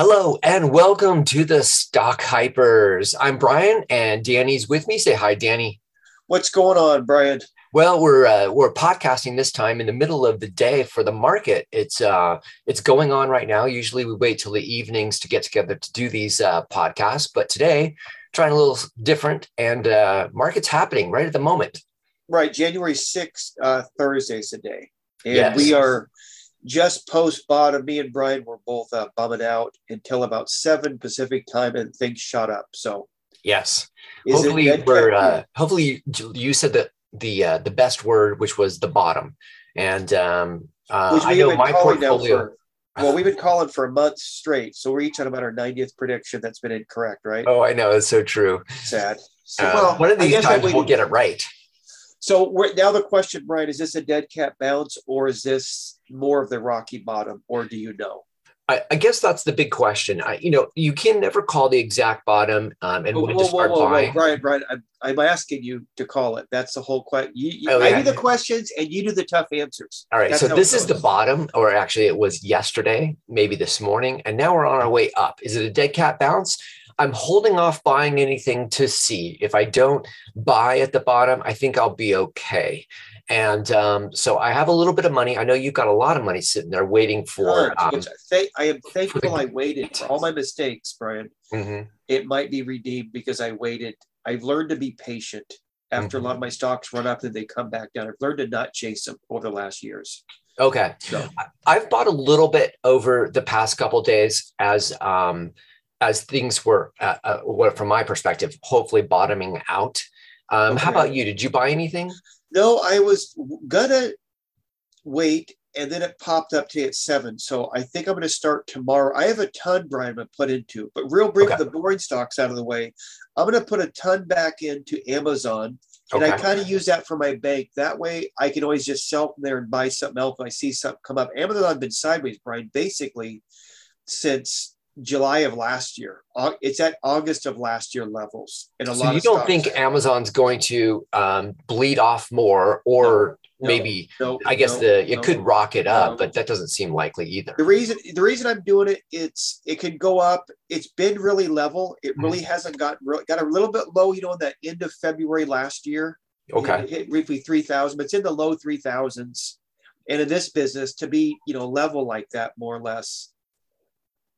Hello and welcome to the Stock Hypers. I'm Brian and Danny's with me. Say hi, Danny. What's going on, Brian? Well, we're uh, we're podcasting this time in the middle of the day for the market. It's uh it's going on right now. Usually we wait till the evenings to get together to do these uh, podcasts, but today trying a little different and uh, market's happening right at the moment. Right, January sixth, uh, Thursday's the day, and Yes. we are just post bottom. Me and Brian were both uh, bumming out until about seven Pacific time, and things shot up. So, Yes. hopefully we're uh, hopefully you- said that the uh, the best word which was the bottom and um uh, I know my portfolio for. Well, we've been calling for a month straight, so we're each on about our 90th prediction that's been incorrect, right? oh I know it's so true Sad. So, Uh, well, one of these times we'll waited- get it right So we're, now the question, Brian, is this a dead cat bounce or is this more of the rocky bottom, or do you know? I, I guess that's the big question I you know you can never call the exact bottom um, and Whoa, when whoa, to start whoa, whoa, buying whoa, Brian, Brian, I'm, I'm asking you to call it. That's the whole question. Oh, I do the questions and you do the tough answers. all right That's so this is the bottom or actually it was yesterday maybe this morning and now we're on our way up is it a dead cat bounce I'm holding off buying anything to see. If I don't buy at the bottom, I think I'll be okay. And um, so I have a little bit of money. I know you've got a lot of money sitting there waiting for. Um, I, am thankful I waited for all my mistakes, Brian. mhm. It might be redeemed because I waited. I've learned to be patient. After a lot of my stocks run up and they come back down, I've learned to not chase them over the last years. Okay. So I've bought a little bit over the past couple days as um, as things were, uh, uh, from my perspective, hopefully bottoming out. Um, How about you? Did you buy anything? No, I was gonna wait, and then it popped up today at seven. So I think I'm gonna start tomorrow. I have a ton, Brian, I'm gonna put into, but real brief, Okay. the boring stocks out of the way. I'm gonna put a ton back into Amazon, and I kind of use that for my bank. That way, I can always just sell from there and buy something else when I see something come up. Amazon's been sideways, Brian, basically since July of last year. It's at August of last year levels, and a So lot. you of don't think. Amazon's going to um, bleed off more, or No, maybe No, I guess no, the it could rocket up, no. but that doesn't seem likely either. the reason the reason I'm doing it, it's it could go up. It's been really level. It Mm-hmm. really hasn't got got a little bit low. You know, in that end of February last year. Okay. it hit briefly three thousand, but it's in the low three thousands. And in this business, to be you know level like that, more or less,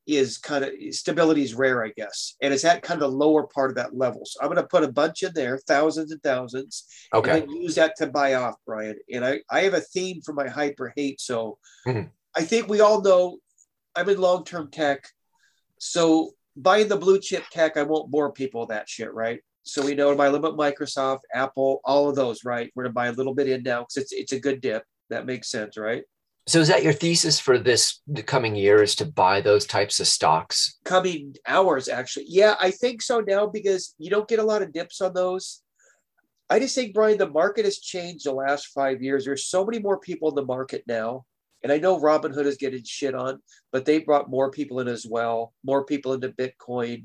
is kind of stability is rare, I guess. And it's at kind of the lower part of that level. So I'm going to put a bunch in there, thousands and thousands, Okay. and then use that to buy off, Brian. And I, I have a theme for my hyper hate. So Mhm. I think we all know I'm in long term tech. So buying the blue chip tech, I won't bore people with that shit, right? So we know to buy a little bit Microsoft, Apple, all of those, right? We're gonna buy a little bit in now because it's it's a good dip. That makes sense, right? So is that your thesis for this the coming year is to buy those types of stocks? Coming hours, actually. Yeah, I think so now because you don't get a lot of dips on those. I just think, Brian, the market has changed the last five years. There's so many more people in the market now. And I know Robinhood is getting shit on, but they brought more people in as well, more people into Bitcoin.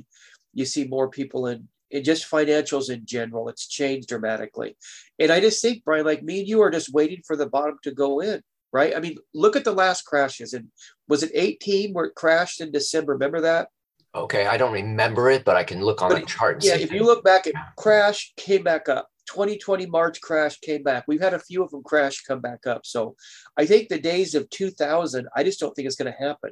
You see more people in, in just financials in general. It's changed dramatically. And I just think, Brian, like me and you are just waiting for the bottom to go in, right? I mean, look at the last crashes. And was it 18 where it crashed in December? Remember that? Okay, I don't remember it, but I can look on But a chart. Yeah, if you look back, it crashed, came back up. 2020 March crash came back. We've had a few of them crash, come back up. So I think the days of 2000, I just don't think it's going to happen.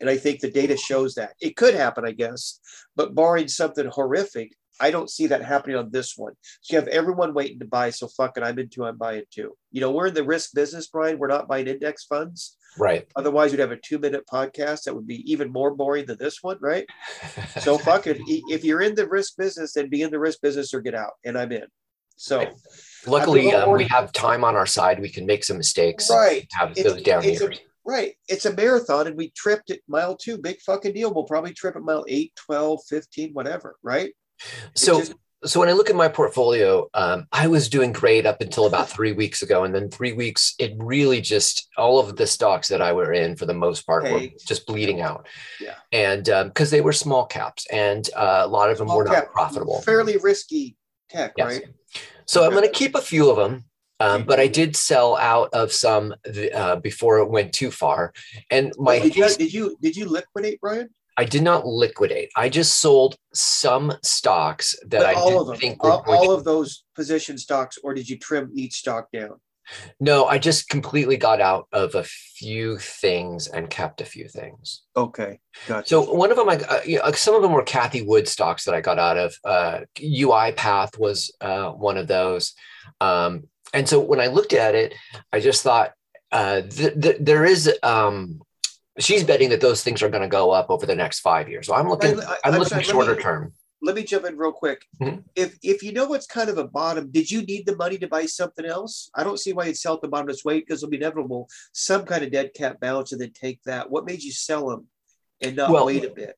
And I think the data shows that it could happen, I guess, but barring something horrific, I don't see that happening on this one. So you have everyone waiting to buy. So fuck it, I'm into, I'm buying too. You know, we're in the risk business, Brian. We're not buying index funds. right. Otherwise, we'd have a two minute podcast that would be even more boring than this one, right? So fuck it. If you're in the risk business, then be in the risk business or get out. And I'm in. So Luckily, um, we have time on our side. We can make some mistakes. right. Have It's- those down a- years. Right. It's a marathon and we tripped at mile two. Big fucking deal. We'll probably trip at mile 8, 12, 15, whatever. Right. So, just- so when I look at my portfolio, um, I was doing great up until about three weeks ago, and then three weeks, it really just all of the stocks that I were in for the most part were just bleeding out. Yeah. and because they were small caps, and uh, a lot of them were Small not profitable. Fairly risky tech, Yes. right? So I'm going to keep a few of them, um, but I did sell out of some uh, before it went too far. And my did, you, did you did you liquidate, Brian? I did not liquidate. I just sold some stocks that But I all didn't of them, think were all, all of those position stocks, or did you trim each stock down? No, I just completely got out of a few things and kept a few things. Okay, gotcha. So one of them, I uh, you know, some of them were Cathie Wood stocks that I got out of. Uh, UiPath was uh, one of those, um, and so when I looked at it, I just thought uh, th- th- there is. Um, she's betting that those things are going to go up over the next five years. So I'm looking. I- I'm I'm looking sorry, shorter me- term. let me jump in real quick. Mhm. If if you know what's kind of a bottom, did you need the money to buy something else? I don't see why you'd sell at the bottom of this weight because it'll be inevitable some kind of dead cat bounce and then take that. What made you sell them and not Well, wait a bit?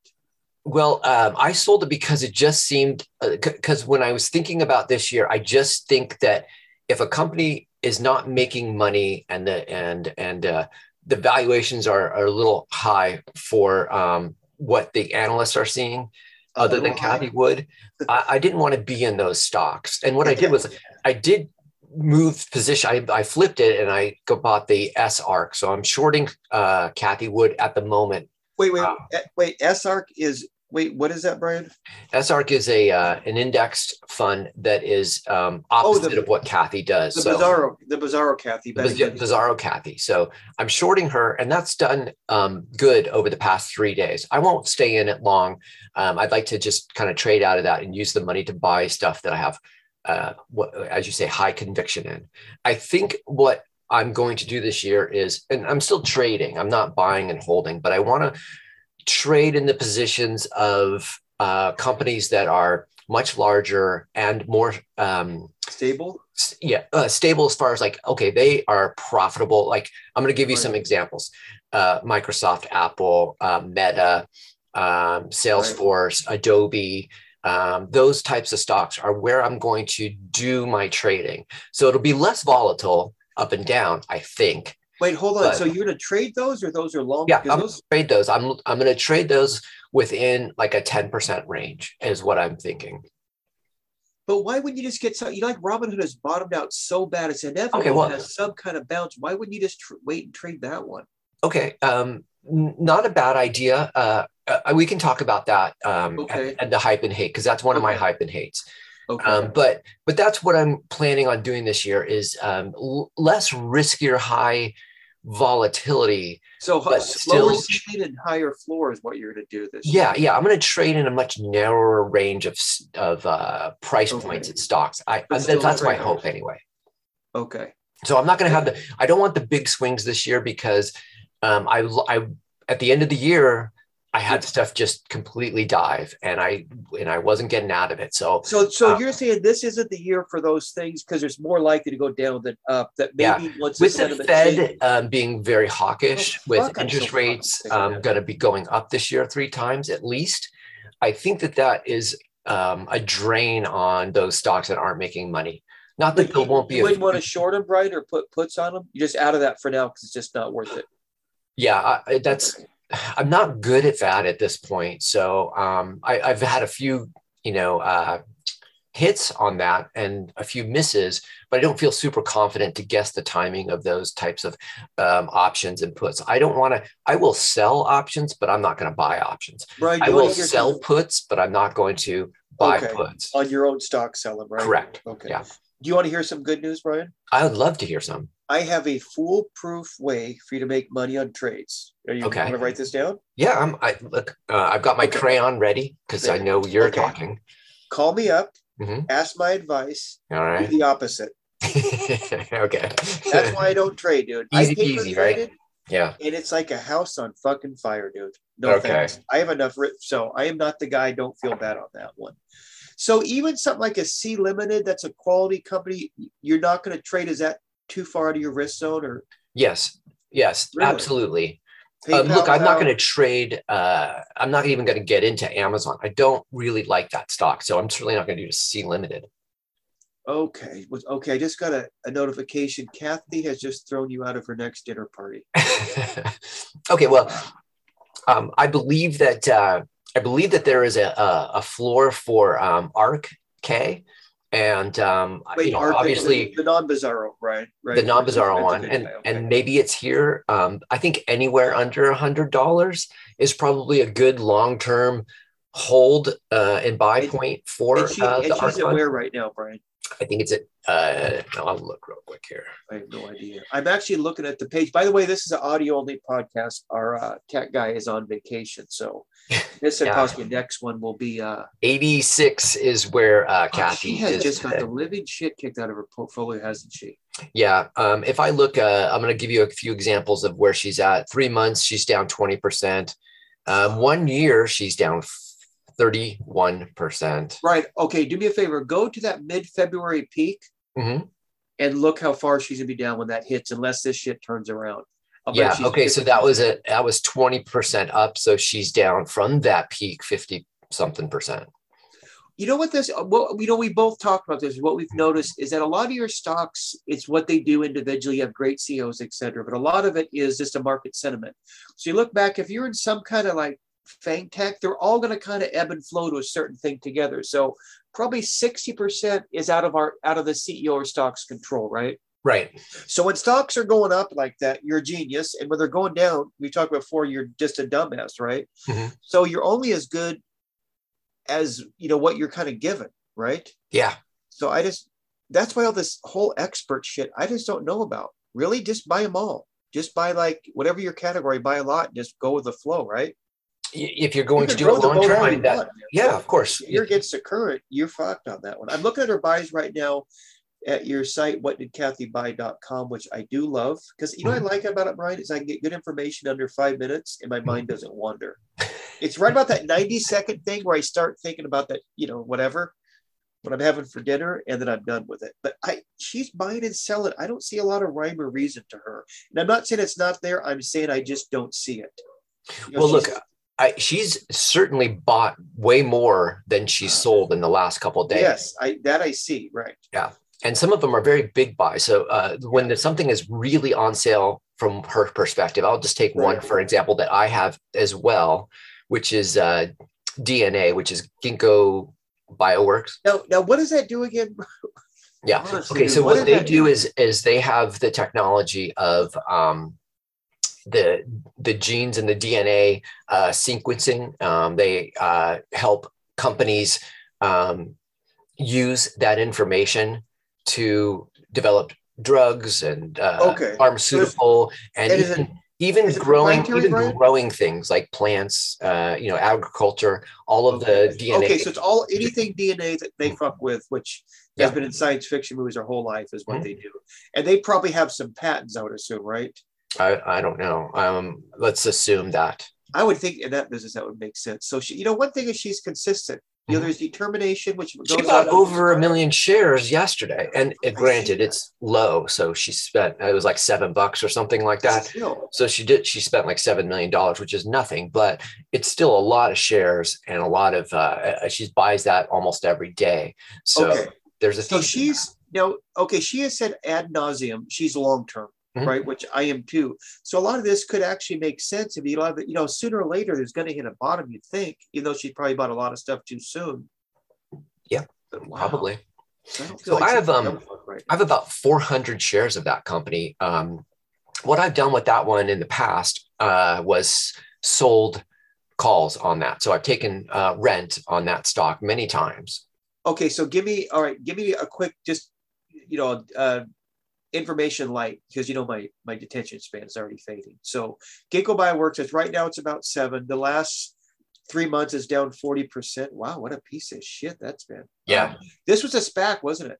Well, um, I sold it because it just seemed because when I was thinking about this year, I just think that if a company is not making money and the and and uh, the valuations are, are a little high for um, what the analysts are seeing, other than? Cathie Wood, I, I didn't want to be in those stocks. And what I did was I did move position. I, I flipped it and I go bought the SARK. So I'm shorting uh, Cathie Wood at the moment Wait, wait, Wow. eh, wait. SARK is wait. What is that, Brian? SARK is a uh, an indexed fund that is um, Oh, the- opposite of what Cathie does. The so Bizarro, the Bizarro Cathie. Biz- Bizarro Cathie. So I'm shorting her, and that's done um, good over the past three days. I won't stay in it long. Um, I'd like to just kind of trade out of that and use the money to buy stuff that I have, uh, what, as you say, high conviction in. I think what I'm going to do this year is, and I'm still trading. I'm not buying and holding, but I want to trade in the positions of uh, companies that are much larger and more um, Stable. yeah uh, stable as far as like okay they are profitable like i'm going to give you Right. some examples uh, microsoft apple uh, meta um, salesforce adobe um, those types of stocks are where i'm going to do my trading so it'll be less volatile up and down i think Wait, hold on. But- so you're gonna trade those, or those are long? yeah i'm those, to trade those i'm, I'm going to trade those within like a 10% range is what i'm thinking but why wouldn't you just get some? You know, like Robinhood has bottomed out so bad; it's inevitable. Okay, well- has some kind of bounce. Why wouldn't you just tr- wait and trade that one? Okay, um, n- not a bad idea. Uh, uh, we can talk about that um, Okay. and, and the hype and hate because that's one of my hype and hates. Okay. Um, but but that's what I'm planning on doing this year is um, l- less riskier, high volatility. so but still- ceiling and higher floor is what you're gonna do this. Yeah, year. yeah. I'm going to trade in a much narrower range of of uh, price Okay. points in stocks. I still that's my hope anyway. Okay. So I'm not going to have the. I don't want the big swings this year because um, I I at the end of the year I had stuff just completely dive and I and I wasn't getting out of it. So So, so Uh, you're saying this isn't the year for those things because there's more likely to go down than up. That Yeah. maybe once with the Fed um, being very hawkish Oh, with interest so rates fucking sick of um, going to be going up this year three times at least, I think that that is um, a drain on those stocks that aren't making money. Not that there won't be. you a wouldn't want to short them, right, or put puts on them. You're just out of that for now because it's just not worth it. yeah, I- that's. I'm not good at that at this point. So um, I, I've had a few, you know, uh, hits on that and a few misses, but I don't feel super confident to guess the timing of those types of um, options and puts. I don't want to. I will sell options, but I'm not going to buy options. Right. I will sell puts, but I'm not going to buy Okay. puts. on your own stock, sell them, right? Correct. Okay. Yeah. Do you want to hear some good news, Brian? I would love to hear some. I have a foolproof way for you to make money on trades. Are you Okay. want to write this down? Yeah, I'm. I look. Uh, I've got my Okay. crayon ready because I know you're Okay. talking. Call me up, Mhm. ask my advice, All right. do the opposite. okay. That's why I don't trade, dude. Easy peasy, right? yeah. And it's like a house on fucking fire, dude. No Okay. thanks. I have enough. Ri- so I am not the guy. Don't feel bad on that one. So even something like a Sea Limited, that's a quality company. You're not going to trade. Is that too far to your risk zone or? Yes. Yes. Really? Absolutely. Um, look, I'm not going to trade. Uh, I'm not even going to get into Amazon. I don't really like that stock, so I'm certainly not going to do Sea limited. Okay, okay. I just got a, a notification. Cathie has just thrown you out of her next dinner party. okay. Well, um, I believe that uh, I believe that there is a a, a floor for um, ARC K, and um, Wait, you know, obviously the, non-bizarro, right? Right. the non-bizarro one and okay. and maybe it's here um i think anywhere under a hundred dollars is probably a good long term hold uh, and buy And- point for And, she, uh, and the she's ARK where right now, Brian? I think it's at. Uh, I'll look real quick here. I have no idea. I'm actually looking at the page. By the way, this is an audio only podcast. Our uh, tech guy is on vacation, so this and Yeah. possibly next one will be. Uh, 86 is where uh, oh, Cathie she has just got the living shit kicked out of her portfolio, hasn't she? Yeah. Um, if I look, uh, I'm going to give you a few examples of where she's at. Three months, she's down 20%. Um, one year, she's down 31%. Right. Okay. Do me a favor. Go to that mid-February peak Mhm. and look how far she's gonna be down when that hits, unless this shit turns around. I'll Yeah. Okay. So 50%. that was a that was 20% up. So she's down from that peak 50 something percent. You know what this? Well, you know we both talked about this. What we've noticed is that a lot of your stocks, it's what they do individually. You have great CEOs, et cetera, but a lot of it is just a market sentiment. So you look back, if you're in some kind of like fang tech, they're all going to kind of ebb and flow to a certain thing together. So probably sixty percent is out of our out of the CEO or stocks control, right? Right. So when stocks are going up like that, you're a genius, and when they're going down, we talked about before, you're just a dumbass, right? Mhm. So you're only as good as you know what you're kind of given, right? Yeah. So I just that's why all this whole expert shit I just don't know about. Really, just buy them all. Just buy like whatever your category, buy a lot, and just go with the flow, right? If you're going You to do it long term, all I you mean, that, yeah, of course. If you're against the current, you're fucked on that one. I'm looking at her buys right now at your site, whatdidkathybuy.com, which I do love. Because you know what I mm-hmm. like about it, Brian, is I can get good information under five minutes and my mm-hmm. mind doesn't wander. It's right about that 90 second thing where I start thinking about that, you know, whatever, what I'm having for dinner, and then I'm done with it. But I she's buying and selling. I don't see a lot of rhyme or reason to her. And I'm not saying it's not there. I'm saying I just don't see it. You know, Well, look, I, she's certainly bought way more than she's sold in the last couple of days. yes, I that I see, right. Yeah, and some of them are very big buys. So uh, when the, something is really on sale from her perspective, I'll just take one for example that I have as well, which is uh, DNA, which is Ginkgo Bioworks. Now, now, what does that do again? Yeah. Honestly, Okay. So what what they do do? is is they have the technology of um, the the genes and the DNA uh, sequencing. Um, they uh, help companies um, use that information to develop drugs and uh, Okay. pharmaceutical and and even, it- even growing even growing things like plants, uh, you know, agriculture, all of Okay. the DNA. Okay, so it's all anything DNA that they fuck with, which has Yeah. been in science fiction movies their whole life, is what Mhm. they do. And they probably have some patents, I would assume, right? I, I don't know. Um, let's assume that. I would think in that business that would make sense. So she, you know, one thing is she's consistent. You know, Mhm. there's determination, which She bought over a million shares yesterday, and I uh, granted, it's low, so she spent it was like seven bucks or something like that. Still, So she did. She spent like seven million dollars, which is nothing, but it's still a lot of shares and a lot of. Uh, she buys that almost every day. So okay. there's a. So she's now okay. She has said ad nauseum. She's long term, Mhm. right? Which I am too. So a lot of this could actually make sense if you love it. You know, sooner or later, there's going to hit a bottom. You'd think, even though she probably bought a lot of stuff too soon. Yeah, wow. probably. So I, So like I have, um, right I have about 400 shares of that company. Um, what I've done with that one in the past uh, was sold calls on that. So I've taken uh, rent on that stock many times. Okay, so give me all right. Give me a quick, just you know, uh, information light because you know my my detention span is already fading. So Ginkgo Bioworks is right now it's about seven. The last three months is down forty percent. Wow, what a piece of shit that's been. Yeah. Um, this was a SPAC, wasn't it?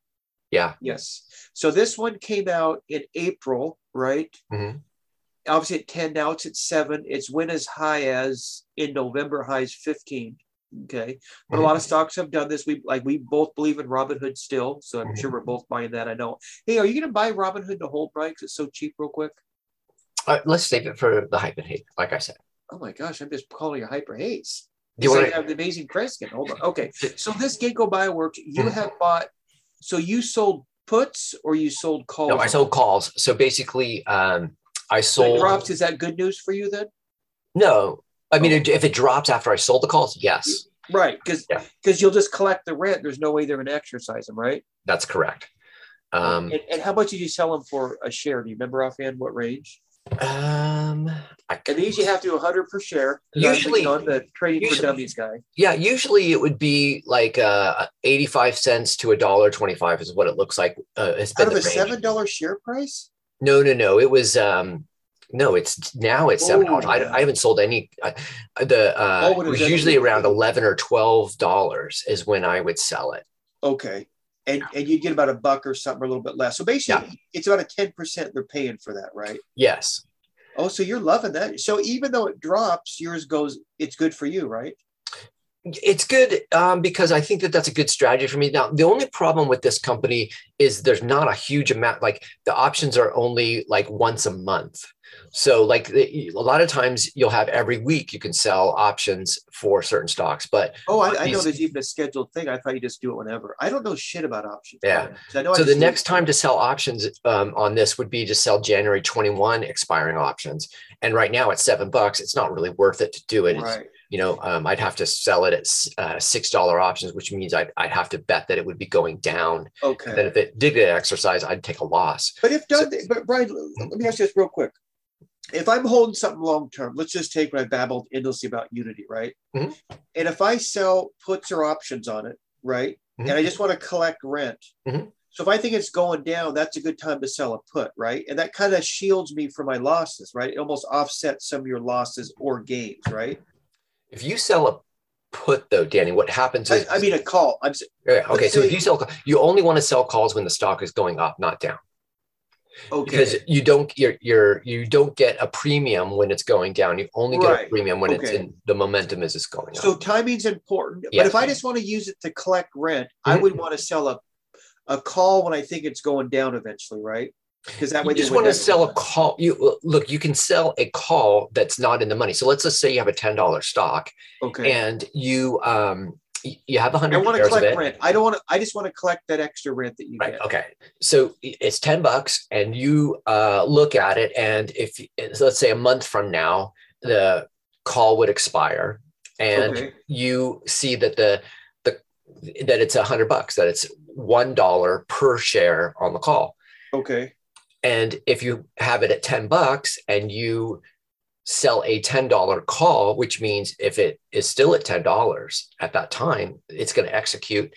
Yeah. Yes. So this one came out in April, right? Mhm. Obviously at 10, now it's at seven. It's went as high as in November, highs 15. Okay. But a lot of stocks have done this. We like we both believe in Robinhood still. So I'm Mhm. sure we're both buying that. I know. Hey, are you gonna buy Robinhood to hold, Brian? Because it's so cheap, real quick. Uh, let's save it for the hype and hate, like I said. Oh my gosh, I'm just calling you hyper haze. Do you want to have the amazing Kreskin. Hold on. Okay. So this Ginkgo Bioworks, you Mhm. have bought. So you sold puts or you sold calls? No, I sold calls. So basically, um, I sold. drops. Is that good news for you then? No, I mean, Oh. if it drops after I sold the calls, yes, Right, because Yeah. because you'll just collect the rent. There's no way they're going to exercise them, right? that's correct. Um, and, and how much did you sell them for a share? Do you remember offhand what range? Um, I And these you have to do 100 per share. Usually- on the trading for usually- dummies guy. yeah, usually it would be like uh, 85 cents to a dollar 25 is what it looks like. Uh, it's been Out of a range. seven dollar share price. No, no, no. It was um no, it's now it's seven dollars. Oh. I, I haven't sold any. I, the uh, Oh, it was usually around eleven or twelve dollars is when I would sell it. Okay. And and you'd get about a buck or something, or a little bit less. So basically, it's about a 10% they're paying for that, right? Yes, Oh, so you're loving that. So even though it drops, yours goes, it's good for you, right? it's good um, because I think that that's a good strategy for me. Now, the only problem with this company is there's not a huge amount. Like the options are only like once a month. So, like the, a lot of times, you'll have every week you can sell options for certain stocks, but Oh, I, I know there's even a scheduled thing. I thought you just do it whenever. I don't know shit about options. Yeah. I know I so the next time to sell options um, on this would be to sell January 21 expiring options. And right now it's seven bucks. It's not really worth it to do it. It's, Right. you know, um, I'd have to sell it at uh, six dollar options, which means I'd, I'd have to bet that it would be going down. And then if it did get exercise, I'd take a loss. But if So- done, but Brian, let me ask you this real quick. If I'm holding something long term, let's just take what I babbled endlessly about Unity, right? Mhm. And if I sell puts or options on it, right? Mhm. And I just want to collect rent. Mhm. So if I think it's going down, that's a good time to sell a put, right? And that kind of shields me from my losses, right? It almost offsets some of your losses or gains, right? If you sell a put though, Danny, what happens I, is I mean, a call. I'm Yeah, okay. So if you sell, you only want to sell calls when the stock is going up, not down. Okay. because you don't you're, you're you don't get a premium when it's going down you only get a premium when it's in the momentum is it's going So up So timing's important. Yeah. But if I just want to use it to collect rent, I Mhm. would want to sell a, a call when I think it's going down eventually, right? Because that way you just want to sell a call you look you can sell a call that's not in the money so let's just say you have a $10 stock Okay. and you um you have a I hundred want to collect rent. I don't want to. I just want to collect that extra rent that you Right. get. Okay. So it's 10 bucks and you uh, look at it. And if, so let's say a month from now, the call would expire and Okay. you see that the, the, that it's a hundred bucks, that it's $1 per share on the call. Okay. And if you have it at 10 bucks and you sell a $10 call, which means if it is still at $10 at that time, it's going to execute.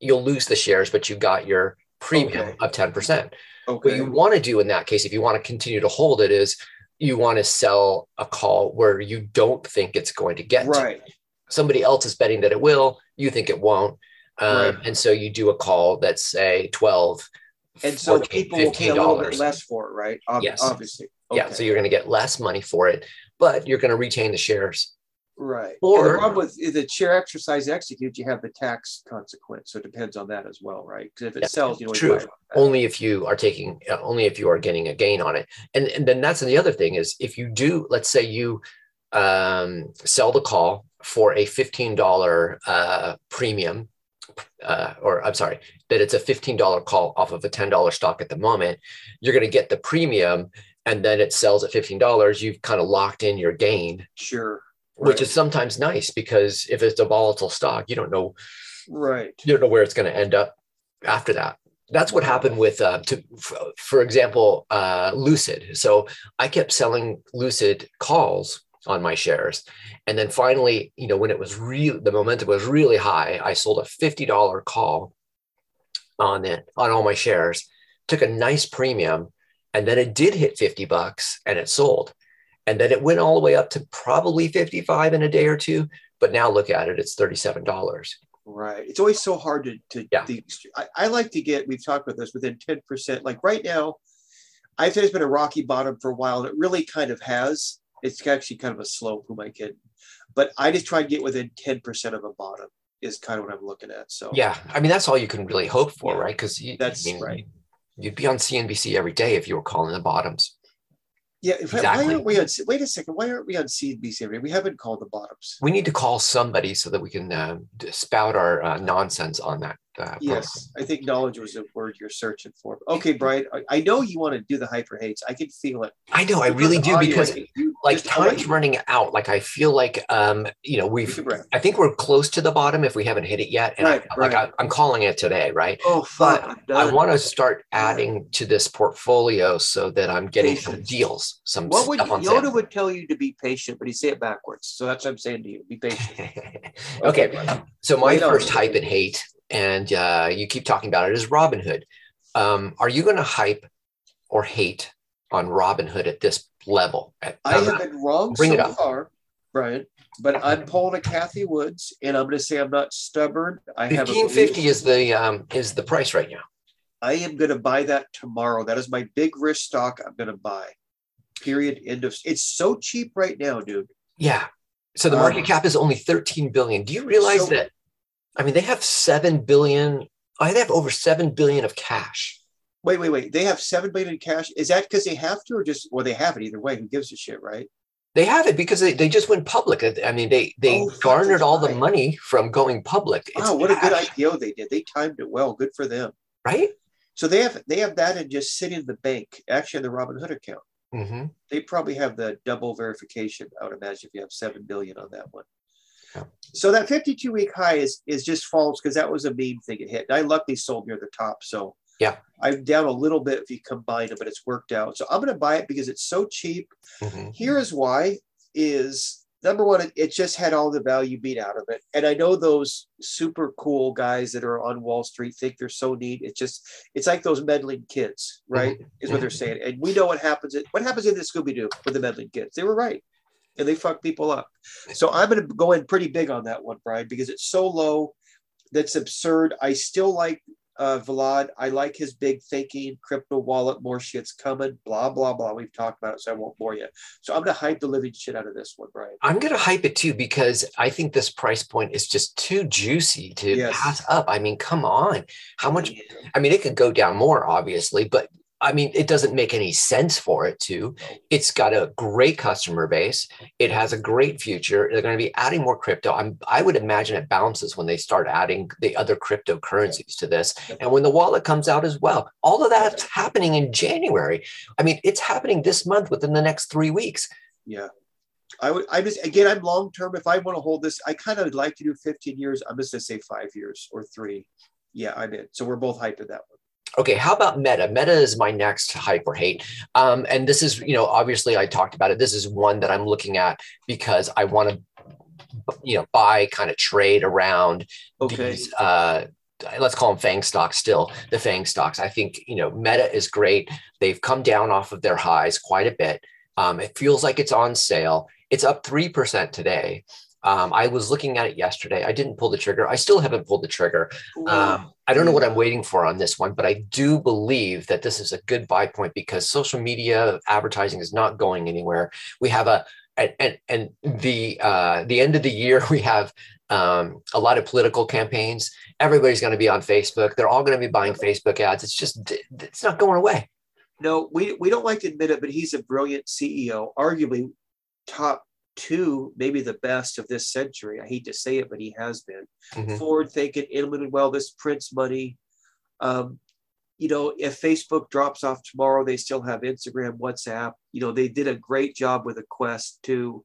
You'll lose the shares, but you got your premium Okay. of 10%. What you want to do in that case, if you want to continue to hold it, is you want to sell a call where you don't think it's going to get to. Somebody else is betting that it will, you think it won't. Um, Right. And so you do a call that's say 12, And so 14, people will pay a little bit less for it, right? Ob- Yes. Obviously. Yeah, so you're going to get less money for it, but you're going to retain the shares. Right. Or- and the problem with the share exercise execute, you have the tax consequence. So it depends on that as well, right? Because if it Yeah, sells, you know, true. Only if you are taking, uh, only if you are getting a gain on it. And, and then that's the other thing is if you do, let's say you um, sell the call for a $15 uh, premium, uh, or I'm sorry, that it's a $15 call off of a $10 stock at the moment, you're going to get the premium and then it sells at $15. You've kind of locked in your gain, Sure. which is sometimes nice because if it's a volatile stock, you don't know right. you don't know where it's going to end up after that. That's what happened with, uh, to, for, for example, uh, Lucid. So I kept selling Lucid calls on my shares, and then finally, you know, when it was real, the momentum was really high. I sold a fifty dollar call on it on all my shares, took a nice premium, and then it did hit fifty bucks, and it sold, and then it went all the way up to probably fifty five in a day or two. But now look at it; it's thirty seven dollars. Right. It's always so hard to, to Yeah. the, I, I like to get, we've talked about this within 10%. Like right now, I think it's been a rocky bottom for a while and it really kind of has. It's actually kind of a slope, who might kid? But I just try and get within 10% of a bottom is kind of what I'm looking at. So Yeah, I mean that's all you can really hope for, Yeah, right? Because that's I mean, right. You'd be on CNBC every day if you were calling the bottoms. yeah. Exactly. Why aren't we on, wait a second. Why aren't we on CNBC? every- We haven't called the bottoms. We need to call somebody so that we can uh, spout our uh, nonsense on that. Yes, I think knowledge was the word you're searching for. Okay, Brian, I, I know you want to do the hyper hates. I can feel it. I know, I really do Audio, because I think you- like time's running out. Like I feel like um, you know, we've. I think we're close to the bottom if we haven't hit it yet. And Right, I, like right. I, I'm calling it today, right? Oh, fuck. But I want to start adding to this portfolio so that I'm getting some deals, some What would Yoda sale. would tell you to be patient, but he say it backwards. So that's what I'm saying to you. Be patient. okay, Brian. so my first hype and hate, and uh, you keep talking about it, is Robinhood. Um, are you going to hype or hate on Robinhood at this level? At- I um, have been wrong Bring it so up. far, Brian, but I'm pulling a Cathie Woods, and I'm going to say I'm not stubborn. I have a Fifteen fifty belief. is the um, is the price right now. I am going to buy that tomorrow. That is my big risk stock. I'm going to buy. Period. End of. It's so cheap right now, dude. Yeah. So the market Um, cap is only 13 billion. Do you realize so- that? I mean, they have 7 billion. I they have over 7 billion of cash. Wait, wait, wait. They have seven billion in cash. Is that because they have to, or just well, they have it either way? Who gives a shit, right? They have it because they, they just went public. I mean, they they Oh, garnered all the money from going public. It's Wow, what a good cash, IPO they did. They timed it well. Good for them. right? So they have they have that and just sitting in the bank, actually in the Robinhood account. hmm They probably have the double verification. I would imagine if you have seven billion on that one. Yeah. So that 52 week high is is just false because that was a meme thing it hit. I luckily sold near the top. So Yeah. I'm down a little bit if you combine them, but it's worked out. So I'm gonna buy it because it's so cheap. hmm Here is why is number one, it, it just had all the value beat out of it. And I know those super cool guys that are on Wall Street think they're so neat. It's just, it's like those meddling kids, right? Is what they're saying. And we know what happens. What happens in the Scooby Doo with the meddling kids? They were right. And they fuck people up. So I'm going to go in pretty big on that one, Brian, because it's so low. That's absurd. I still like uh, Vlad. I like his big thinking, crypto wallet, more shit's coming, blah, blah, blah. We've talked about it, so I won't bore you. So I'm going to hype the living shit out of this one, Brian. I'm going to hype it too because I think this price point is just too juicy to Yes. pass up. I mean, come on. How much? I mean, it could go down more, obviously, but I mean, it doesn't make any sense for it to. It's got a great customer base. It has a great future. They're going to be adding more crypto. I'm, I would imagine it bounces when they start adding the other cryptocurrencies to this, and when the wallet comes out as well. All of that's happening in January. I mean, it's happening this month within the next three weeks. Yeah. I would, I just, again, I'm long term. If I want to hold this, I kind of like to do 15 years. I'm just going to say five years or three. Yeah, I'm in. So we're both hyping that one. Okay, how about Meta? Meta is my next hype or hate. Um, and this is, you know, obviously I talked about it. This is one that I'm looking at because I want to, you know, buy, kind of trade around Okay. these, uh, let's call them FANG stocks still, the FANG stocks. I think, you know, Meta is great. They've come down off of their highs quite a bit. Um, it feels like it's on sale. It's up 3% today. Um, I was looking at it yesterday. I didn't pull the trigger. I still haven't pulled the trigger. Um, I don't know what I'm waiting for on this one, but I do believe that this is a good buy point because social media advertising is not going anywhere. We have a and and, and the uh, the end of the year we have um, a lot of political campaigns. Everybody's going to be on Facebook. They're all going to be buying Facebook ads. It's just it's not going away. No, we, we don't like to admit it, but he's a brilliant CEO, arguably top two, maybe the best of this century. I hate to say it, but he has been. Mhm. Forward thinking, implemented well, this prints money. Um, you know, if Facebook drops off tomorrow, they still have Instagram, WhatsApp. You know, they did a great job with the Quest 2.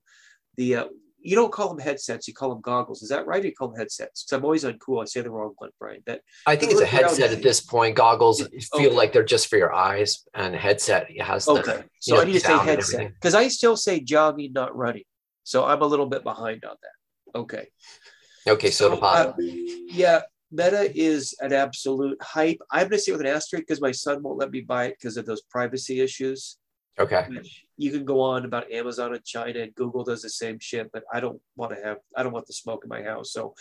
The uh, you don't call them headsets, you call them goggles. Is that right? Or you call them headsets? Because I'm always uncool. I say the wrong one, Brian. That I think it's a headset at this point. Goggles Okay. feel like they're just for your eyes, and a headset has the okay. So know, I need to say headset because I still say jogging, not running. So I'm a little bit behind on that. Okay. okay. So, the uh, yeah, Meta is an absolute hype. I'm going to say with an asterisk because my son won't let me buy it because of those privacy issues. okay. You can go on about Amazon and China and Google does the same shit, but I don't want to have, I don't want the smoke in my house. So,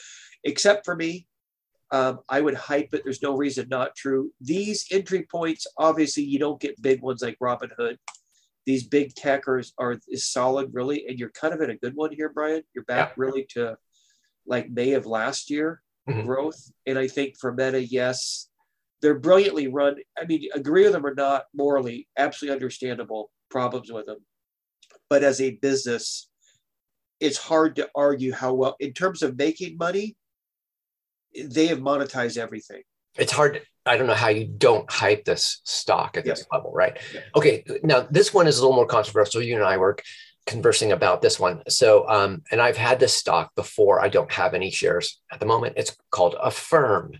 except for me, um, I would hype it. There's no reason not true. These entry points, obviously, you don't get big ones like Robinhood. These big techers are is solid, really, and you're kind of in a good one here, Brian. You're back really to like May of last year Mhm. growth, and I think for Meta, yes, they're brilliantly run. I mean, agree with them or not, morally, absolutely understandable problems with them, but as a business, it's hard to argue how well in terms of making money. They have monetized everything. it's hard. I don't know how you don't hype this stock at this Yeah. level, right? Yeah. Okay. Now, this one is a little more controversial. You and I work conversing about this one. So, um, and I've had this stock before. I don't have any shares at the moment. It's called Affirm.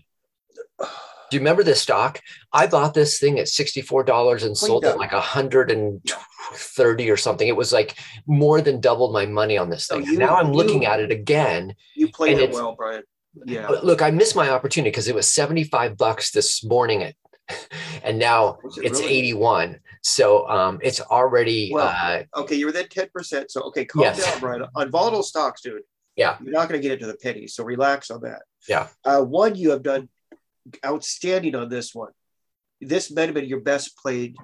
Do you remember this stock? I bought this thing at $64 and sold it like 130 or something. It was like more than doubled my money on this thing. you, now I'm looking at it again. You played it well, Brian. Yeah. Look, I missed my opportunity because it was 75 bucks this morning at and now it it's really? 81 so um it's already well, uh, okay you're within 10 percent so okay calm yes. down Brian on volatile stocks dude yeah you're not going to get into the pennies so relax on that yeah uh one you have done outstanding on this one. This might have been your best played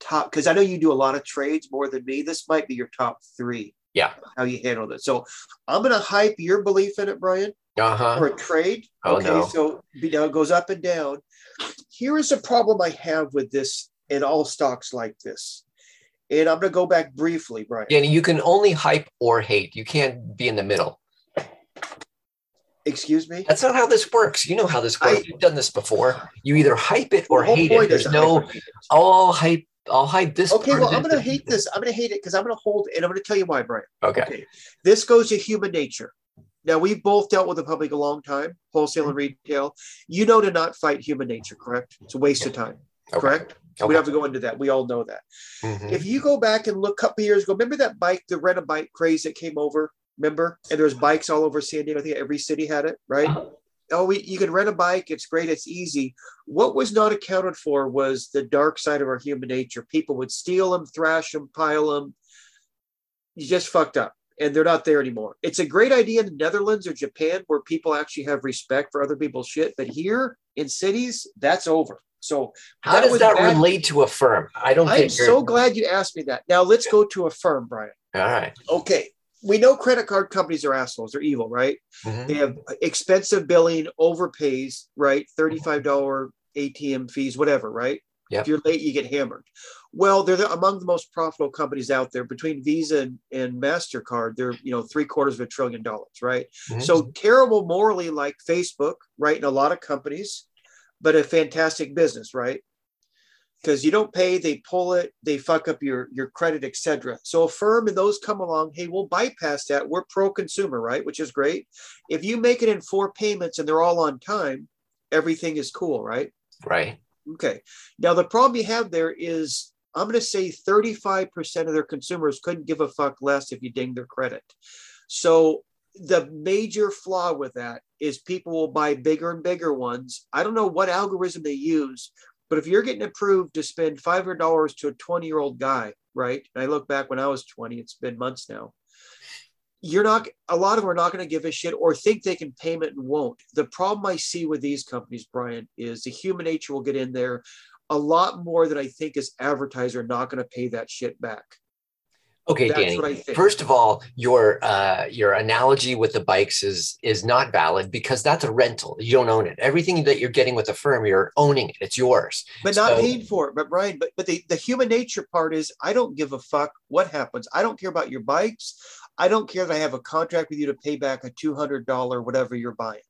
top because I know you do a lot of trades more than me. This might be your top three. Yeah. How you handle this. So I'm gonna hype your belief in it, Brian. Uh-huh. For a trade. Oh, okay, no. so you know, it goes up and down. Here is a problem I have with this in all stocks like this. And I'm gonna go back briefly, Brian. Yeah, you can only hype or hate. You can't be in the middle. Excuse me? That's not how this works. You know how this works. I, You've done this before. You either hype it or hate it. There's no, I'll hype, I'll hype this. Okay, well, I'm going to hate this. I'm going to hate it because I'm going to hold, it. and I'm going to tell you why, Brian. Okay. okay. This goes to human nature. Now, we've both dealt with the public a long time, wholesale and retail. You know to not fight human nature, correct? It's a waste of time, okay. correct? Okay. We don't have to go into that. We all know that. Mm-hmm. If you go back and look a couple years ago, remember that bike, the rent a bike craze that came over? Remember? And there's bikes all over San Diego. I think every city had it, right? Uh-huh. Oh, we, you can rent a bike. It's great. It's easy. What was not accounted for was the dark side of our human nature. People would steal them, thrash them, pile them. You just fucked up and they're not there anymore. It's a great idea in the Netherlands or Japan where people actually have respect for other people's shit. But here in cities, that's over. So how does that bad. relate to Affirm? I don't. I'm so glad you asked me that. Now let's go to Affirm, Brian. All right. Okay we know credit card companies are assholes. They're evil, right? Mm-hmm. They have expensive billing, overpays, right? $35 ATM fees, whatever, right? Yep. If you're late, you get hammered. Well, they're among the most profitable companies out there. Between Visa and, and Mastercard, they're you know three quarters of a trillion dollars, right? Mm-hmm. So terrible morally, like Facebook, right? And a lot of companies, but a fantastic business, right? because you don't pay, they pull it, they fuck up your your credit, etc. So Affirm and those come along, hey, we'll bypass that. We're pro consumer, right? Which is great. If you make it in four payments and they're all on time, everything is cool, right? Right. Okay. Now the problem you have there is I'm going to say 35% of their consumers couldn't give a fuck less if you ding their credit. So the major flaw with that is people will buy bigger and bigger ones. I don't know what algorithm they use, but if you're getting approved to spend $500 to a 20 year old guy, right? And I look back when I was 20, it's been months now. You're not, a lot of them are not going to give a shit or think they can pay it and won't. The problem I see with these companies, Brian, is the human nature will get in there a lot more than I think is advertiser not going to pay that shit back. Okay, That's Danny. First of all, your uh, your analogy with the bikes is is not valid because that's a rental. You don't own it. Everything that you're getting with Affirm, you're owning it. It's yours. But so, not paid for it. But Brian, but but the, the human nature part is I don't give a fuck what happens. I don't care about your bikes. I don't care that I have a contract with you to pay back a two hundred dollar whatever you're buying.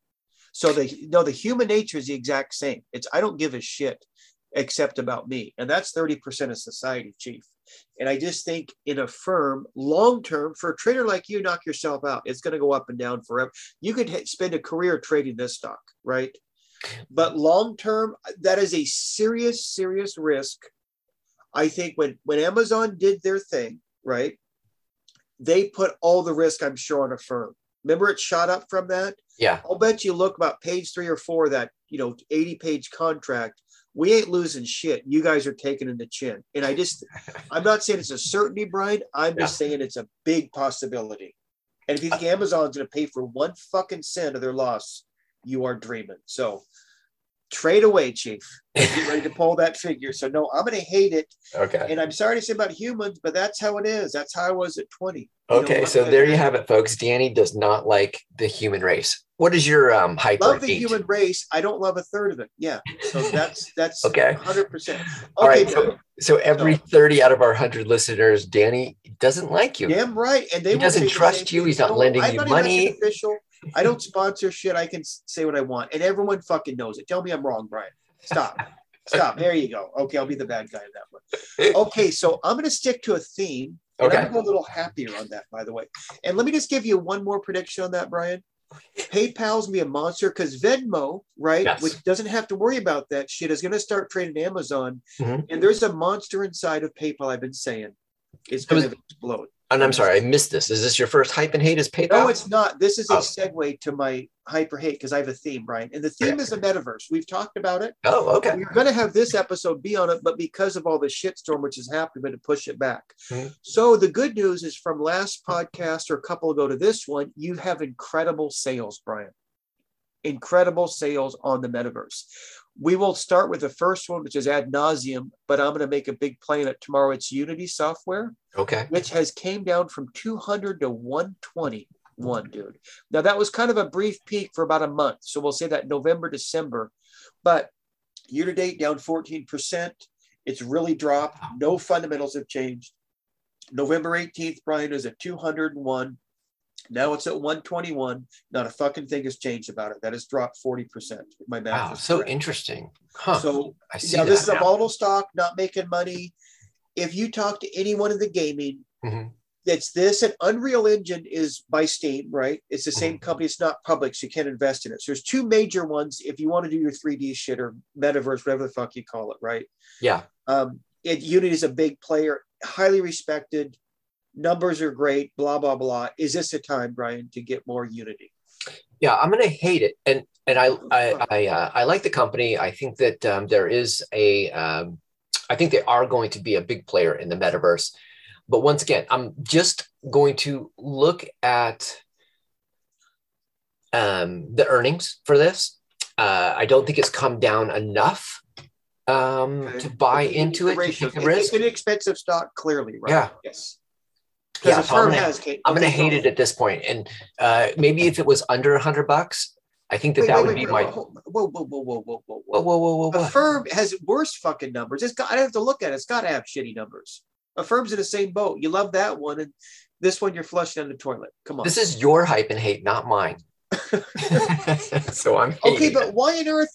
So the no, the human nature is the exact same. It's I don't give a shit except about me, and that's thirty percent of society, chief. And I just think in Affirm, long term, for a trader like you, knock yourself out. It's going to go up and down forever. You could spend a career trading this stock, right? But long term, that is a serious, serious risk. I think when when Amazon did their thing, right, they put all the risk, I'm sure, on Affirm. Remember, it shot up from that. Yeah, I'll bet you look about page three or four that you know 80 page contract we ain't losing shit. You guys are taking in the chin. And I just, I'm not saying it's a certainty, Brian. I'm yeah. just saying it's a big possibility. And if you think uh, Amazon's going to pay for one fucking cent of their loss, you are dreaming. So trade away, Chief. Get ready to pull that figure. So no, I'm going to hate it. Okay. And I'm sorry to say about humans, but that's how it is. That's how I was at 20. Okay, know, so there you have it, folks. Danny does not like the human race. What is your um hyper? Love the human race. I don't love a third of it. Yeah. So that's that's okay. 100. percent Okay. All right. So, so every so, 30 out of our 100 listeners, Danny doesn't like you. Damn right. And they he doesn't trust you. He's not lending I'm you not money. Official. I don't sponsor shit. I can say what I want, and everyone fucking knows it. Tell me I'm wrong, Brian. Stop. Stop. There you go. Okay, I'll be the bad guy in that one. Okay, so I'm going to stick to a theme. Okay. I'm a little happier on that, by the way. And let me just give you one more prediction on that, Brian. PayPal's gonna be a monster because Venmo, right, Yes. which doesn't have to worry about that shit, is gonna start trading Amazon. Mhm. And there's a monster inside of PayPal. I've been saying it's gonna explode. And I'm sorry, I missed this. Is this your first hype and hate? Is PayPal? No, it's not. This is a Oh. segue to my hyper hate because I have a theme, Brian. And the theme Okay. is the metaverse. We've talked about it. oh, okay. We are going to have this episode be on it, but because of all the shitstorm which has happened, we're going to push it back. Mhm. So the good news is from last podcast or a couple ago to this one, you have incredible sales, Brian. Incredible sales on the metaverse. We will start with the first one, which is ad nauseum, but I'm going to make a big play on it tomorrow. It's Unity software, Okay. which has came down from 200 to 121, dude. Now that was kind of a brief peak for about a month. So we'll say that November, December, but year to date down 14%. It's really dropped. No fundamentals have changed. November 18th, Brian is at 201. Now it's at 121. Not a fucking thing has changed about it. That has dropped 40%. My math Wow, so interesting. Huh. So I see now this is that a now. volatile stock, not making money. If you talk to anyone in the gaming, Mhm. it's this and Unreal Engine is by Steam, right? It's the same Mhm. company. It's not public, so you can't invest in it. So there's two major ones if you want to do your 3D shit or metaverse, whatever the fuck you call it, right? Yeah. Um, it, Unity is a big player, highly respected. Numbers are great. Blah blah blah. Is this a time, Brian, to get more Unity? Yeah, I'm gonna hate it, and and I I I, uh, I like the company. I think that um, there is a um, I think they are going to be a big player in the metaverse. But once again, I'm just going to look at um, the earnings for this. Uh, I don't think it's come down enough um, Okay. to buy into it, to take the It's an expensive stock, clearly, right? Yeah. Yes. Yeah, Because the so I'm gonna- has. Kate, I'm gonna hate it at this point. point, and uh, maybe if it was under a hundred bucks, I think that Wait, that wait, would wait, be wait, my. Whoa, whoa, whoa, whoa, whoa, whoa, whoa, Whoa, whoa, whoa, whoa, Affirm has worse fucking numbers. It's got. I don't have to look at it. It's got to have shitty numbers. Affirm's in the same boat. You love that one, and this one you're flushing down the toilet. Come on. This is your hype and hate, not mine. so I'm okay, but it. why on earth?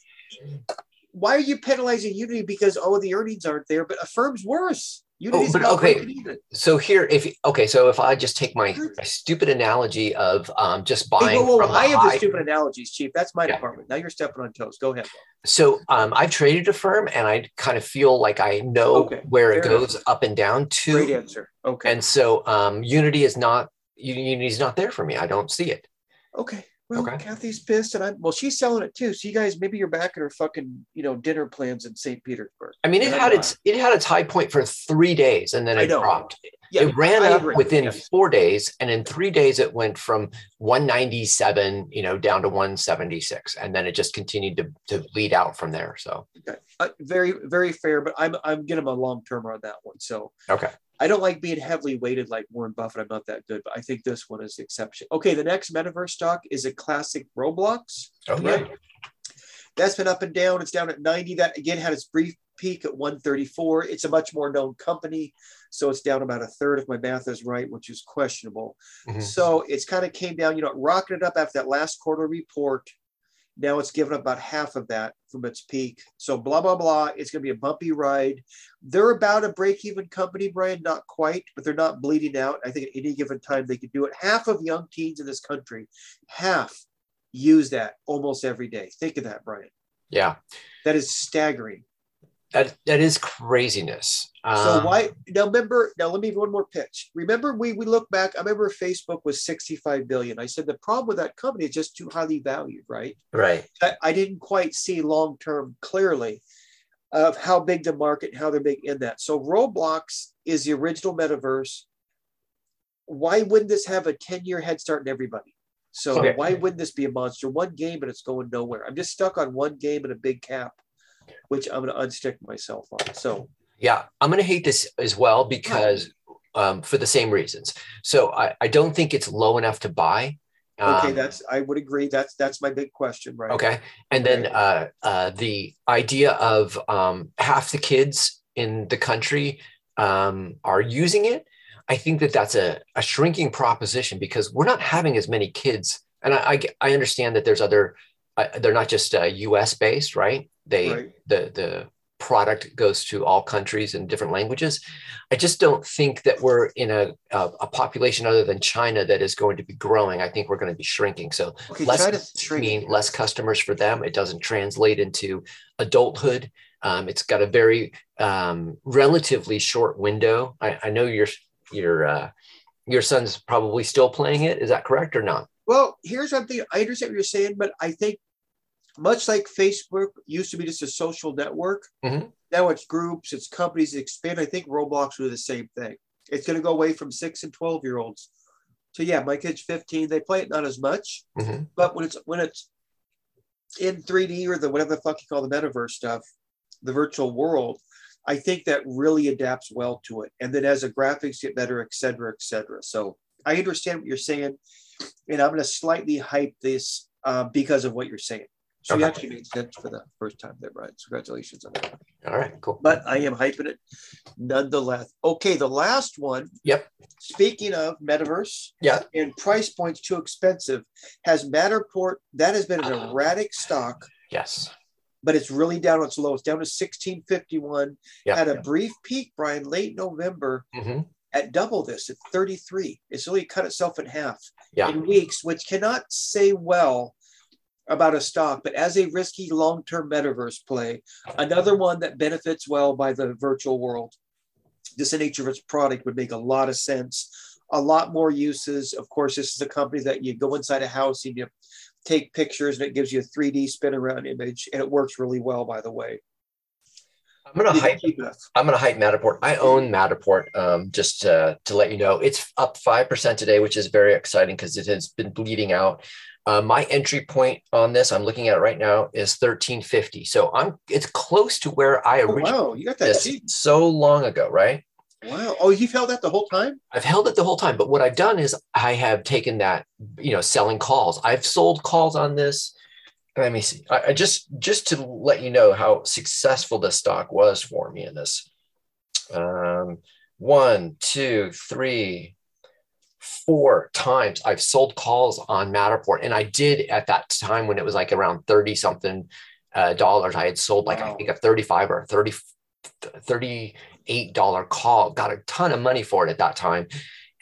Why are you penalizing Unity because oh the earnings aren't there? But Affirm's worse. Unity's but not okay. so here, if okay, so if I just take my, my stupid analogy of um, just Hey, buying whoa, whoa, whoa, I have high, the stupid analogies, Chief. That's my Yeah. department. Now you're stepping on toes. Go ahead. so um, I've traded Affirm, and I kind of feel like I know Okay, where it fair goes up and down To Great answer. Okay. and so um, Unity is not Unity is not there for me. I don't see it. Okay. Well, Okay. Cathie's pissed, and I'm well. She's selling it too. So you guys, maybe you're back at her fucking, you know, dinner plans in St. Petersburg. I mean, it had its it had its high point for three days, and then it dropped. Yeah, it ran I up agree. within Yes. four days, and in three days it went from 197, you know, down to 176, and then it just continued to to bleed out from there. So Okay. Uh, very, very fair, but I'm I'm getting a long term on that one. So okay, I don't like being heavily weighted like Warren Buffett. I'm not that good, but I think this one is the exception. Okay, the next metaverse stock is a classic Roblox. oh Right. That's been up and down. It's down at 90. That again had its brief peak at 134. It's a much more known company, so it's down about a third if my math is right, which is questionable. Mhm. So it's kind of came down, you know, it rocketed up after that last quarter report. Now it's given about half of that from its peak. So blah blah blah. It's going to be a bumpy ride. They're about a break-even company, Brian. Not quite, but they're not bleeding out. I think at any given time they could do it. Half of young teens in this country, half use that almost every day. Think of that, Brian. yeah, That is staggering. That that is craziness. So Um, why now remember now let me one more pitch. Remember we we look back, I remember Facebook was 65 billion. I said the problem with that company is just too highly valued, right? Right. I, I didn't quite see long term clearly of how big the market, how they're big in that. So Roblox is the original metaverse. Why wouldn't this have a 10 year head start in everybody? So Okay. why wouldn't this be a monster? One game and it's going nowhere. I'm just stuck on one game and a big cap, which I'm going to unstick myself on. So Yeah, I'm going to hate this as well because um, for the same reasons. So I, I don't think it's low enough to buy. okay, Um, that's I would agree. That's that's my big question, right? Okay. And then Okay. uh, uh, the idea of um, half the kids in the country um, are using it, I think that that's a, a shrinking proposition because we're not having as many kids. And I, I, I understand that there's other, uh, they're not just uh, US based, right? They, Right. the, the product goes to all countries and different languages. I just don't think that we're in a, a, a population other than China that is going to be growing. I think we're going to be shrinking. So Okay, less mean less customers for them. It doesn't translate into adulthood. Um, it's got a very um, relatively short window. I, I know your your uh, your son's probably still playing it. Is that correct or not? Well, here's something I understand what you're saying, but I think much like Facebook used to be just a social network, Mhm. now it's groups, it's companies that expand. I think Roblox will do the same thing. It's going to go away from six and 12 year olds. So, yeah, my kid's 15. They play it not as much, Mhm. but when it's when it's in 3D or the whatever the fuck you call the metaverse stuff, the virtual world, I think that really adapts well to it. And then as the graphics get better, et cetera, et cetera. So I understand what you're saying. And I'm going to slightly hype this uh, because of what you're saying. So you actually made sense for the first time there, Brian. So congratulations on that. All right, cool. But I am hyping it nonetheless. Okay, the last one. Yep. Speaking of metaverse Yeah. and price points too expensive, has Matterport, that has been an erratic stock Yes. but it's really down on its low. It's down to 1651. Yeah. Had a brief peak, Brian, late November Mhm. At double this at 33. It's really cut itself in half Yeah. in weeks, which cannot say well about a stock, but as a risky long-term metaverse play, another one that benefits well by the virtual world. Just the nature of its product would make a lot of sense. A lot more uses. Of course, this is a company that you go inside a house and you take pictures and it gives you a 3D spin around image, and it works really well, by the way. I'm gonna hype. I'm gonna hype Matterport. I own Matterport. Um, just to, to let you know, it's up five percent today, which is very exciting because it has been bleeding out. Uh, my entry point on this, I'm looking at it right now, is 1350. So I'm it's close to where I Oh, originally wow, you got that cheap. so long ago, right? Wow. Oh, you've held that the whole time? I've held it the whole time, but what I've done is I have taken that, you know, selling calls. I've sold calls on this. Let me see. I, I just just to let you know how successful this stock was for me in this. Um, one, two, three, four times I've sold calls on Matterport, and I did at that time when it was like around thirty something uh, dollars. I had sold like I think a thirty-five or a 30, 38 dollar call. Got a ton of money for it at that time,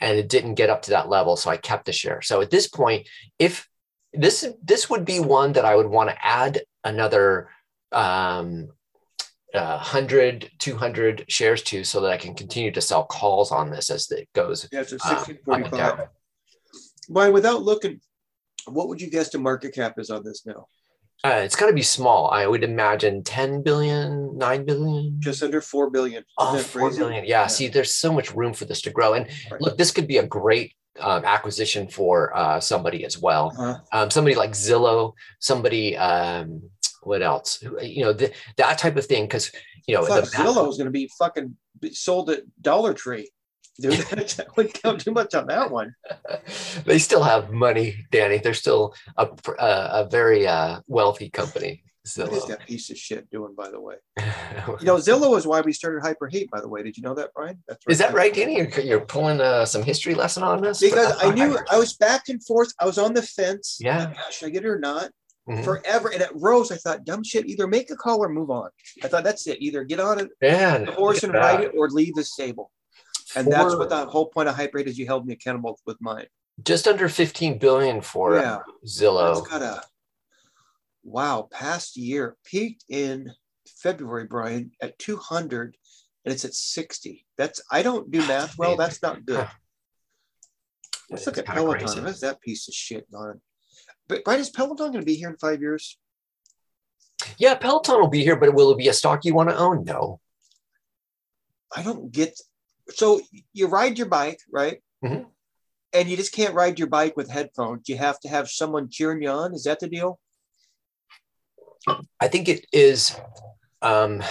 and it didn't get up to that level, so I kept the share. So at this point, if this this would be one that I would want to add another um, uh, 100, 200 shares to so that I can continue to sell calls on this as it goes Yeah, it's at uh, up and 1645. down. Brian, without looking, what would you guess the market cap is on this now? Uh, it's got to be small. I would imagine 10 billion, 9 billion. Just under 4 billion. Oh, Isn't that 4 crazy? billion. Yeah, See, there's so much room for this to grow. And Right. look, this could be a great um, acquisition for uh, somebody as well. Uh-huh. Um, somebody like Zillow, somebody, um, what else? You know, th- that type of thing. Because, you know, the- Zillow is going to be fucking sold at Dollar Tree. Dude, I wouldn't count too much on that one. they still have money, Danny. They're still a, a, a very uh, wealthy company. What is that piece of shit doing, by the way? You know, Zillow is why we started Hyper Hate, by the way. Did you know that, Brian? That's Is that right, Danny? You're, you're pulling uh, some history lesson on this? Because I knew I was back and forth. I was on the fence. Yeah. Should I get it or not? Mhm. Forever. And at Rose, I thought, dumb shit, either make a call or move on. I thought that's it. Either get on it, Yeah. the horse and ride it or leave the stable. And that's what the whole point of Hyper Hate is you held me accountable with mine. Just under 15 billion for Yeah. Zillow. It's got a wow, past year peaked in February, Brian, at 200 and it's at 60. That's I don't do math well. That's not good. Let's look at Peloton. crazy. What's that piece of shit on? But Brian, is Peloton going to be here in five years? Yeah, Peloton will be here, but will it be a stock you want to own? No. I don't get. So you ride your bike, right? Mhm. And you just can't ride your bike with headphones. You have to have someone cheering you on. Is that the deal? I think it is. Um,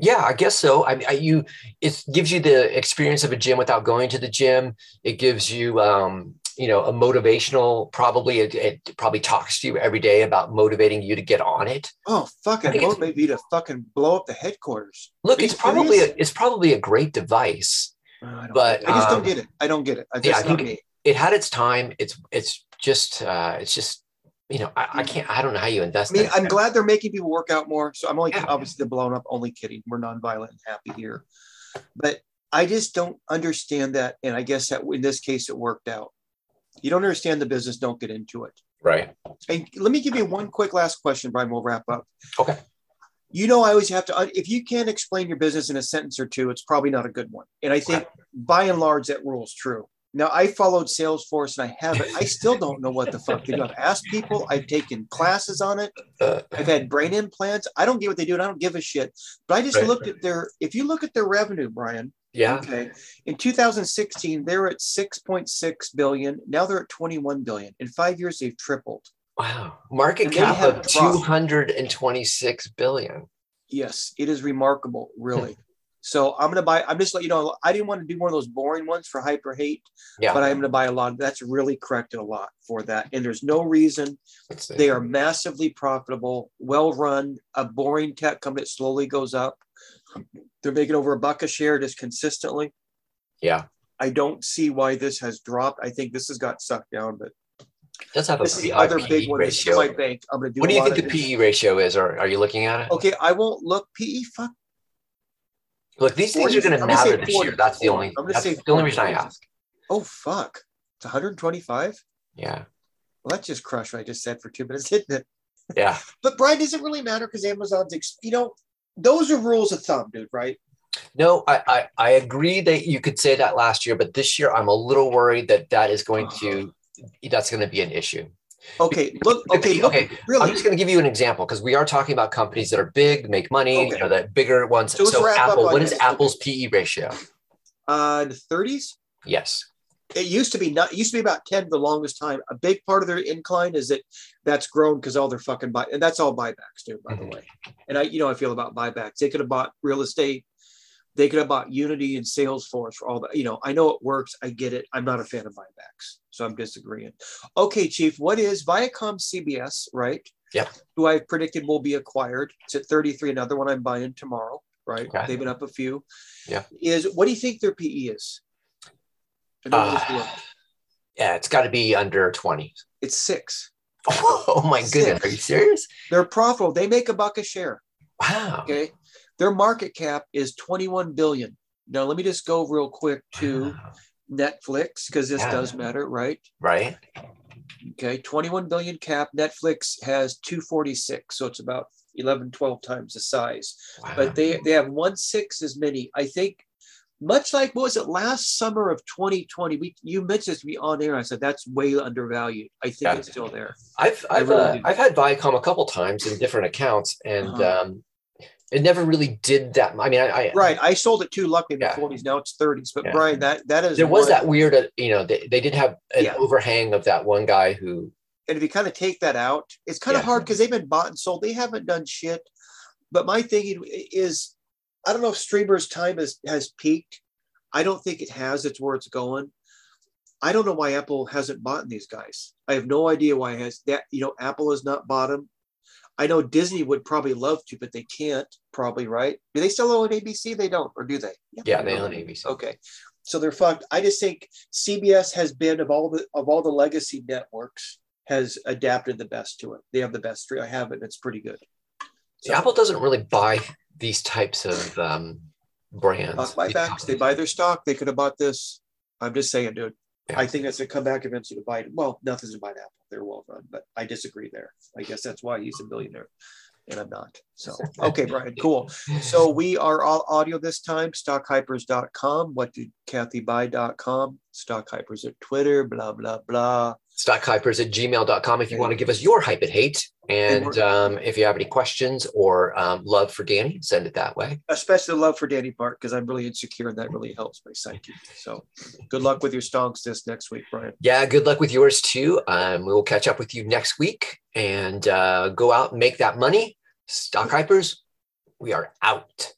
yeah, I guess so. I, I you it gives you the experience of a gym without going to the gym. It gives you um, you know a motivational. Probably it, it probably talks to you every day about motivating you to get on it. Oh, fucking I think it's- motivate me to fucking blow up the headquarters. Look, it's probably a, it's probably a great device. Oh, I But. I just um, don't get it. I don't get it. I yeah, I think- me. It had its time. It's it's just uh, it's just you know, I, I can't. I don't know how you invest. I mean, I'm glad they're making people work out more. So I'm only Yeah. obviously they're blown up. Only kidding. We're nonviolent and happy here, but I just don't understand that. And I guess that in this case it worked out. You don't understand the business. Don't get into it. right. And let me give you one quick last question, Brian. We'll wrap up. Okay. You know, I always have to. If you can't explain your business in a sentence or two, it's probably not a good one. And I think by and large that rule's true. Now I followed Salesforce and I haven't. I still don't know what the fuck they do. I've asked people. I've taken classes on it. I've had brain implants. I don't get what they do, and I don't give a shit. But I just Right. looked at their. If you look at their revenue, Brian. yeah. Okay. In 2016, they were at 6.6 billion. Now they're at 21 billion. In five years, they've tripled. Wow. Market cap of 226 billion. Yes, it is remarkable, really. So I'm gonna buy. I'm just let you know. I didn't want to do one of those boring ones for hyper hate, Yeah. but I'm gonna buy a lot. That's really corrected a lot for that. And there's no reason they are massively profitable, well run. A boring tech company that slowly goes up. They're making over a buck a share just consistently. yeah. I don't see why this has dropped. I think this has got sucked down, but Does have a this is the other big one. This is ratio. my bank. I'm gonna do. What do you think the. PE ratio is, or are you looking at it? Okay, I won't look PE. Fuck. Look, these things are going to I'm gonna say matter this 40. year. That's the only. That's say the only reason I ask. Oh fuck. It's 125. Yeah. Well, that just crushed what I just said for two minutes, didn't it? Yeah. But Brian, does it really matter? Because Amazon's, ex- you know, those are rules of thumb, dude. Right? No, I, I I agree that you could say that last year, but this year I'm a little worried that that is going to uh-huh. that's going to be an issue. Okay. Look. Okay. Look, Okay, I'm just going to give you an example because we are talking about companies that are big, make money, Okay. you know, the bigger ones. So So, let's wrap up Apple, what is. Apple's PE ratio? Uh, the 30s. Yes. It used to be not. It used to be about 10 the longest time. A big part of their incline is that that's grown because all their fucking buy and that's all buybacks, too. By Mhm. the way, and I, you know, I feel about buybacks. They could have bought real estate. They could have bought Unity and Salesforce for all that. You know, I know it works. I get it. I'm not a fan of buybacks, so I'm disagreeing. Okay, Chief. What is Viacom CBS? Right. Yep. Who I predicted will be acquired. It's at 33. Another one I'm buying tomorrow. Right. Okay. They've been up a few. Yeah. Is what do you think their PE is? I know this Uh. Yeah, it's got to be under 20. It's six. Oh my goodness. Are you serious? They're profitable. They make a buck a share. Wow. Okay. Their market cap is 21 billion. Now let me just go real quick to. Netflix because this Yeah. does matter, right? Right? Okay. 21 billion cap. Netflix has 246. So it's about 11, 12 times the size. Wow. But they, they have one six as many. I think much like what was it last summer of 2020? We you mentioned this to me on air. I said that's way undervalued. I think Yeah. it's still there. I've I've really uh. I've had Viacom a couple times in different accounts, and Uh-huh. um, it never really did that. I mean, I, I Right. I sold it too lucky in the 40s. Now it's 30s. But Yeah. Brian, that that is there was one- that weird, uh, you know, they, they did have an Yeah. overhang of that one guy who, and if you kind of take that out, it's kind of hard because they've been bought and sold. They haven't done shit. But my thinking is, I don't know if streamers' time has has peaked. I don't think it has. It's where it's going. I don't know why Apple hasn't bought these guys. I have no idea why it has that. You know, Apple has not bought them. I know Disney would probably love to, but they can't. Probably right. Do they still own ABC? They don't, or do they? yeah, they own ABC. Okay. So they're fucked. I just think CBS has been of all the of all the legacy networks has adapted the best to it. They have the best stream. I have it. and It's pretty good. So, Apple doesn't really buy these types of um, brands. buybacks. They buy their stock. They could have bought this. I'm just saying, dude. Yeah. I think that's a comeback eventually to buy it. Well, nothing's to buy Apple. They're well run, but I disagree there. I guess that's why he's a billionaire and I'm not. So, okay, Brian, cool. So we are all audio this time, stockhypers.com. What did Cathie buy.com? Stockhypers at Twitter, blah, blah, blah. Stockhypers at gmail.com if you want to give us your hype and hate. And um, if you have any questions or um, love for Danny, send it that way. Especially love for Danny Park because I'm really insecure and that really helps my psyche. So good luck with your stonks this next week, Brian. Yeah, good luck with yours too. Um, we will catch up with you next week and uh, go out and make that money. Stock hypers, we are out.